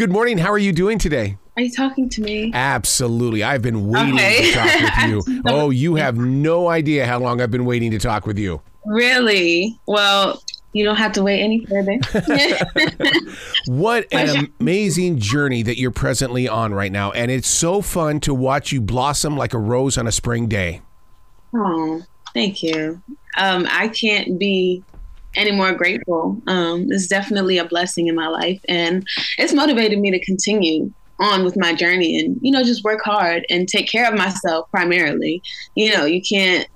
Good morning. How are you doing today? Are you talking to me? Absolutely. I've been waiting Okay. to talk with you. oh, you have no idea how long I've been waiting to talk with you. Really? Well, you don't have to wait any further. What an amazing journey that you're presently on right now. And it's so fun to watch you blossom like a rose on a spring day. oh, thank you. Um, I can't be any more grateful. Um, it's definitely a blessing in my life, and it's motivated me to continue on with my journey and you know just work hard and take care of myself primarily. You know, you can't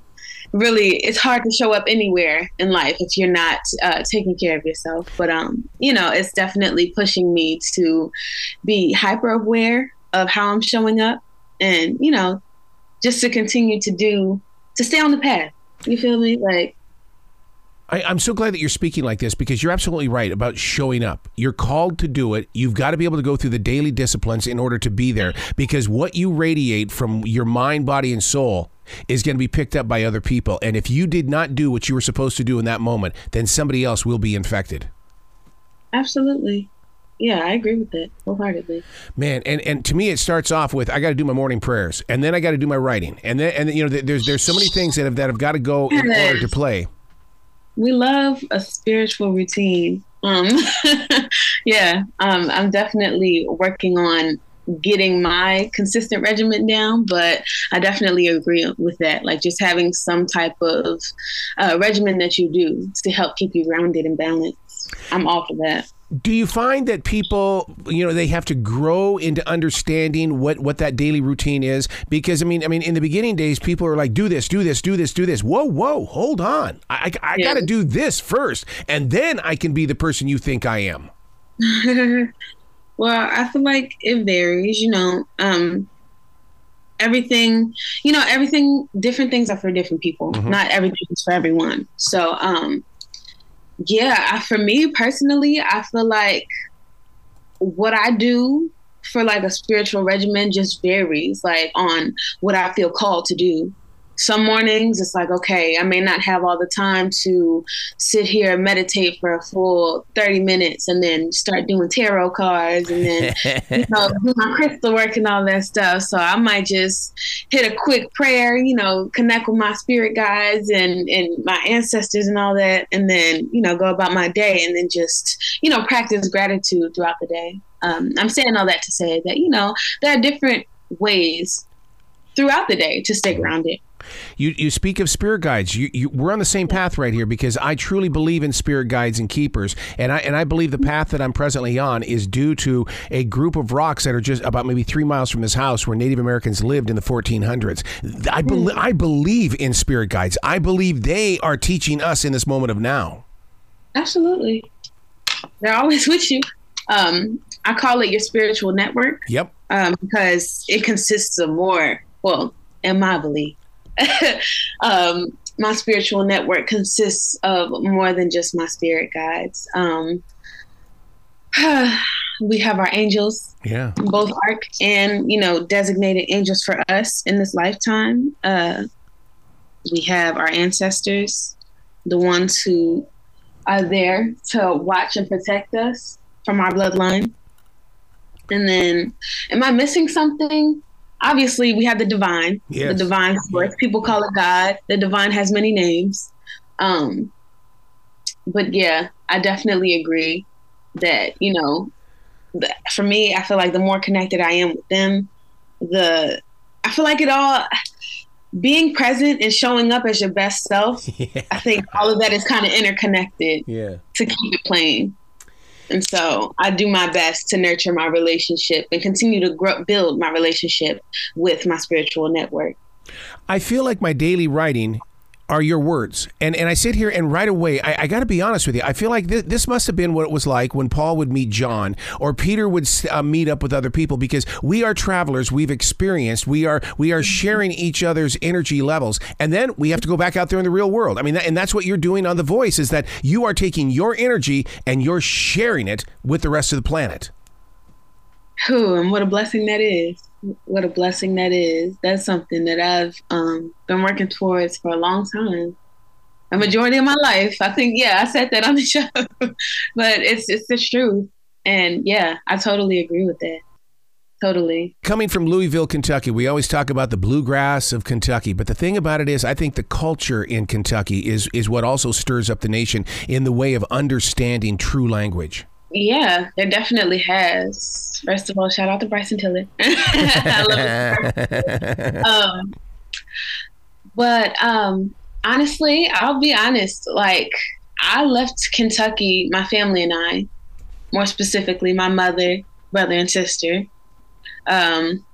really it's hard to show up anywhere in life if you're not uh, taking care of yourself but um you know it's definitely pushing me to be hyper aware of how i'm showing up and you know just to continue to do to stay on the path you feel me like I, I'm so glad that you're speaking like this because you're absolutely right about showing up. You're called to do it. You've got to be able to go through the daily disciplines in order to be there because what you radiate from your mind, body, and soul is going to be picked up by other people. And if you did not do what you were supposed to do in that moment, then somebody else will be infected. absolutely yeah i agree with that wholeheartedly Man, and, and to me, it starts off with I got to do my morning prayers, and then I got to do my writing, and then and then, you know there's there's so many things that have that have got to go in order to play. We love a spiritual routine. Um, yeah, um, I'm definitely working on getting my consistent regimen down, but I definitely agree with that. Like just having some type of uh, regimen that you do to help keep you grounded and balanced. I'm all for that. Do you find that people, you know, they have to grow into understanding what what that daily routine is? Because I mean, I mean, in the beginning days, people are like, "Do this, do this, do this, do this." Whoa, whoa, hold on! I, I, I got to do this first, and then I can be the person you think I am. well, I feel like it varies, you know. Um everything, you know, everything different things are for different people. Not everything is for everyone. So, um yeah, for me personally, I feel like what I do for like a spiritual regimen just varies like on what I feel called to do. Some mornings it's like, okay, I may not have all the time to sit here and meditate for a full 30 minutes and then start doing tarot cards and then you know, do my crystal work and all that stuff. So I might just hit a quick prayer, you know, connect with my spirit guides and, and my ancestors and all that, and then, you know, go about my day and then just, you know, practice gratitude throughout the day. Um, I'm saying all that to say that, you know, there are different ways throughout the day to stay grounded. You you speak of spirit guides. You, you we're on the same path right here because I truly believe in spirit guides and keepers, and I and I believe the path that I'm presently on is due to a group of rocks that are just about maybe three miles from this house where Native Americans lived in the 1400s. I bel I believe in spirit guides. I believe they are teaching us in this moment of now. Absolutely. They're always with you. Um, I call it your spiritual network. Yep. um, because it consists of more. Well, in my belief, um, my spiritual network consists of more than just my spirit guides. Um, we have our angels, Yeah. both arc and you know designated angels for us in this lifetime. Uh, we have our ancestors, the ones who are there to watch and protect us from our bloodline. And then, am I missing something? Obviously, we have the divine, Yes. the divine source. People call it God. The divine has many names. Um, but yeah, I definitely agree that you know, the, for me, I feel like the more connected I am with them, the I feel like it all being present and showing up as your best self. I think all of that is kind of interconnected Yeah. to keep it playing. And so I do my best to nurture my relationship and continue to grow, build my relationship with my spiritual network. I feel like my daily writing are your words. And and I sit here and right away, I, I got to be honest with you. I feel like this, this must have been what it was like when Paul would meet John or Peter would uh, meet up with other people because we are travelers. We've experienced. We are we are sharing each other's energy levels, and then we have to go back out there in the real world. I mean, that, and that's what you're doing on the Voice is that you are taking your energy and you're sharing it with the rest of the planet. Whew, and what a blessing that is. What a blessing that is. That's something that I've um, been working towards for a long time. A majority of my life. I think, yeah, I said that on the show, but it's it's the truth. And yeah, I totally agree with that. Totally. Coming from Louisville, Kentucky, we always talk about the bluegrass of Kentucky, but the thing about it is I think the culture in Kentucky is is what also stirs up the nation in the way of understanding true language. Yeah, there definitely has. First of all, shout out to Bryson Tiller. I love um, but um, honestly, I'll be honest. Like, I left Kentucky, my family and I, more specifically, my mother, brother, and sister. Um,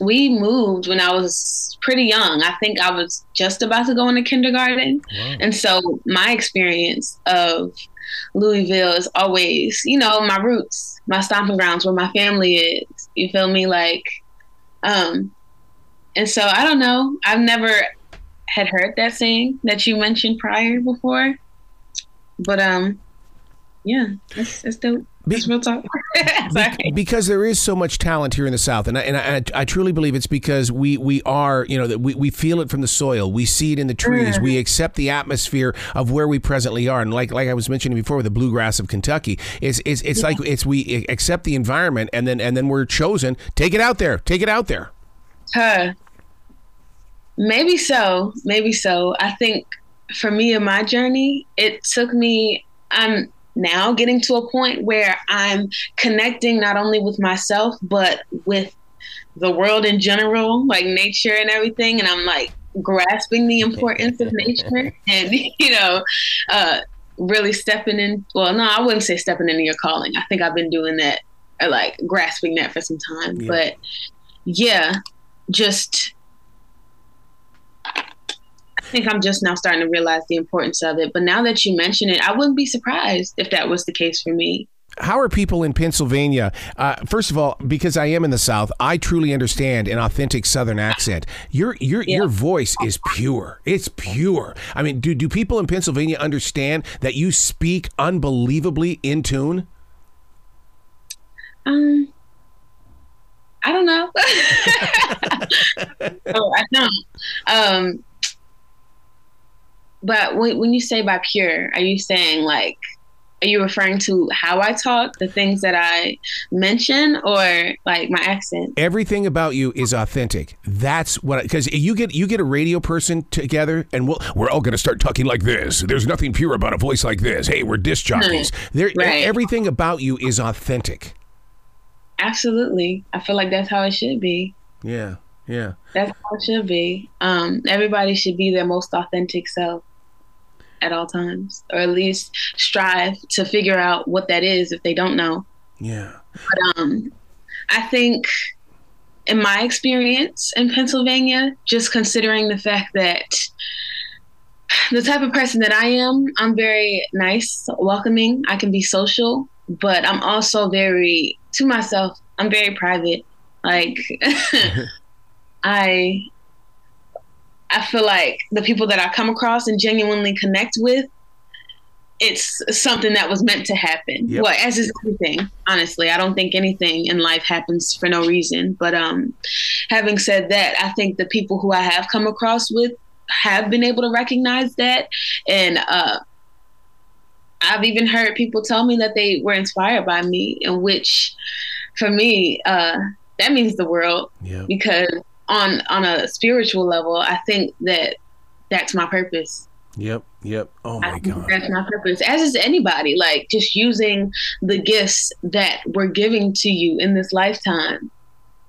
we moved when I was pretty young. I think I was just about to go into kindergarten. Wow. And so my experience of Louisville is always, you know, my roots, my stomping grounds, where my family is. You feel me? Like, um, and so I don't know. I've never had heard that saying that you mentioned prior before, but um, yeah, that's, that's dope. Be, real talk. be, because there is so much talent here in the South, and I, and I, I, truly believe it's because we we are you know that we, we feel it from the soil, we see it in the trees, mm. we accept the atmosphere of where we presently are, and like like I was mentioning before with the bluegrass of Kentucky, it's it's, it's yeah. like it's we accept the environment, and then and then we're chosen. Take it out there, take it out there. Huh. Maybe so, maybe so. I think for me in my journey, it took me. I'm now getting to a point where I'm connecting not only with myself, but with the world in general, like nature and everything. And I'm like grasping the importance of nature and, you know, uh, really stepping in. Well, no, I wouldn't say stepping into your calling. I think I've been doing that, or like grasping that for some time. Yeah. But yeah, just think I'm just now starting to realize the importance of it. But now that you mention it, I wouldn't be surprised if that was the case for me. How are people in Pennsylvania? Uh, first of all, because I am in the South, I truly understand an authentic Southern accent. Your your yeah. your voice is pure. It's pure. I mean, do do people in Pennsylvania understand that you speak unbelievably in tune? Um, I don't know. oh, I don't. Um, but when, when you say by pure, are you saying like, are you referring to how I talk, the things that I mention, or like my accent? Everything about you is authentic. That's what because you get you get a radio person together, and we'll, we're all going to start talking like this. There's nothing pure about a voice like this. Hey, we're disc jockeys. There, right. everything about you is authentic. Absolutely, I feel like that's how it should be. Yeah, yeah. That's how it should be. Um, everybody should be their most authentic self at all times, or at least strive to figure out what that is if they don't know. Yeah. But um, I think in my experience in Pennsylvania, just considering the fact that the type of person that I am, I'm very nice, welcoming. I can be social, but I'm also very to myself. I'm very private. Like I I feel like the people that I come across and genuinely connect with, it's something that was meant to happen. Yep. Well, as is everything, honestly. I don't think anything in life happens for no reason. But um, having said that, I think the people who I have come across with have been able to recognize that. And uh, I've even heard people tell me that they were inspired by me, in which for me, uh, that means the world. Yep. Because on on a spiritual level, I think that that's my purpose. Yep, yep. Oh my god. That's my purpose. As is anybody, like just using the gifts that we're giving to you in this lifetime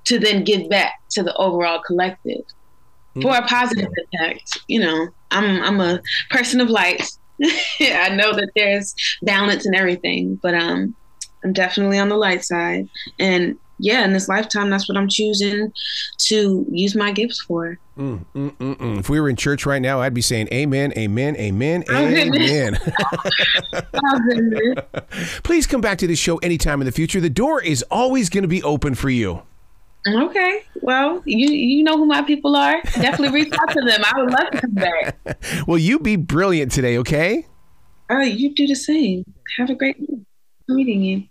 to then give back to the overall collective mm-hmm. for a positive impact. You know, I'm I'm a person of light. I know that there's balance and everything, but um I'm definitely on the light side. And yeah, in this lifetime, that's what I'm choosing to use my gifts for. Mm, mm, mm, mm. if we were in church right now, I'd be saying amen, amen, amen, amen. Please come back to this show anytime in the future. The door is always going to be open for you. Okay. Well, you you know who my people are. Definitely reach out to them. I would love to come back. well, you be brilliant today, okay? All right, you do the same. Have a great meeting you.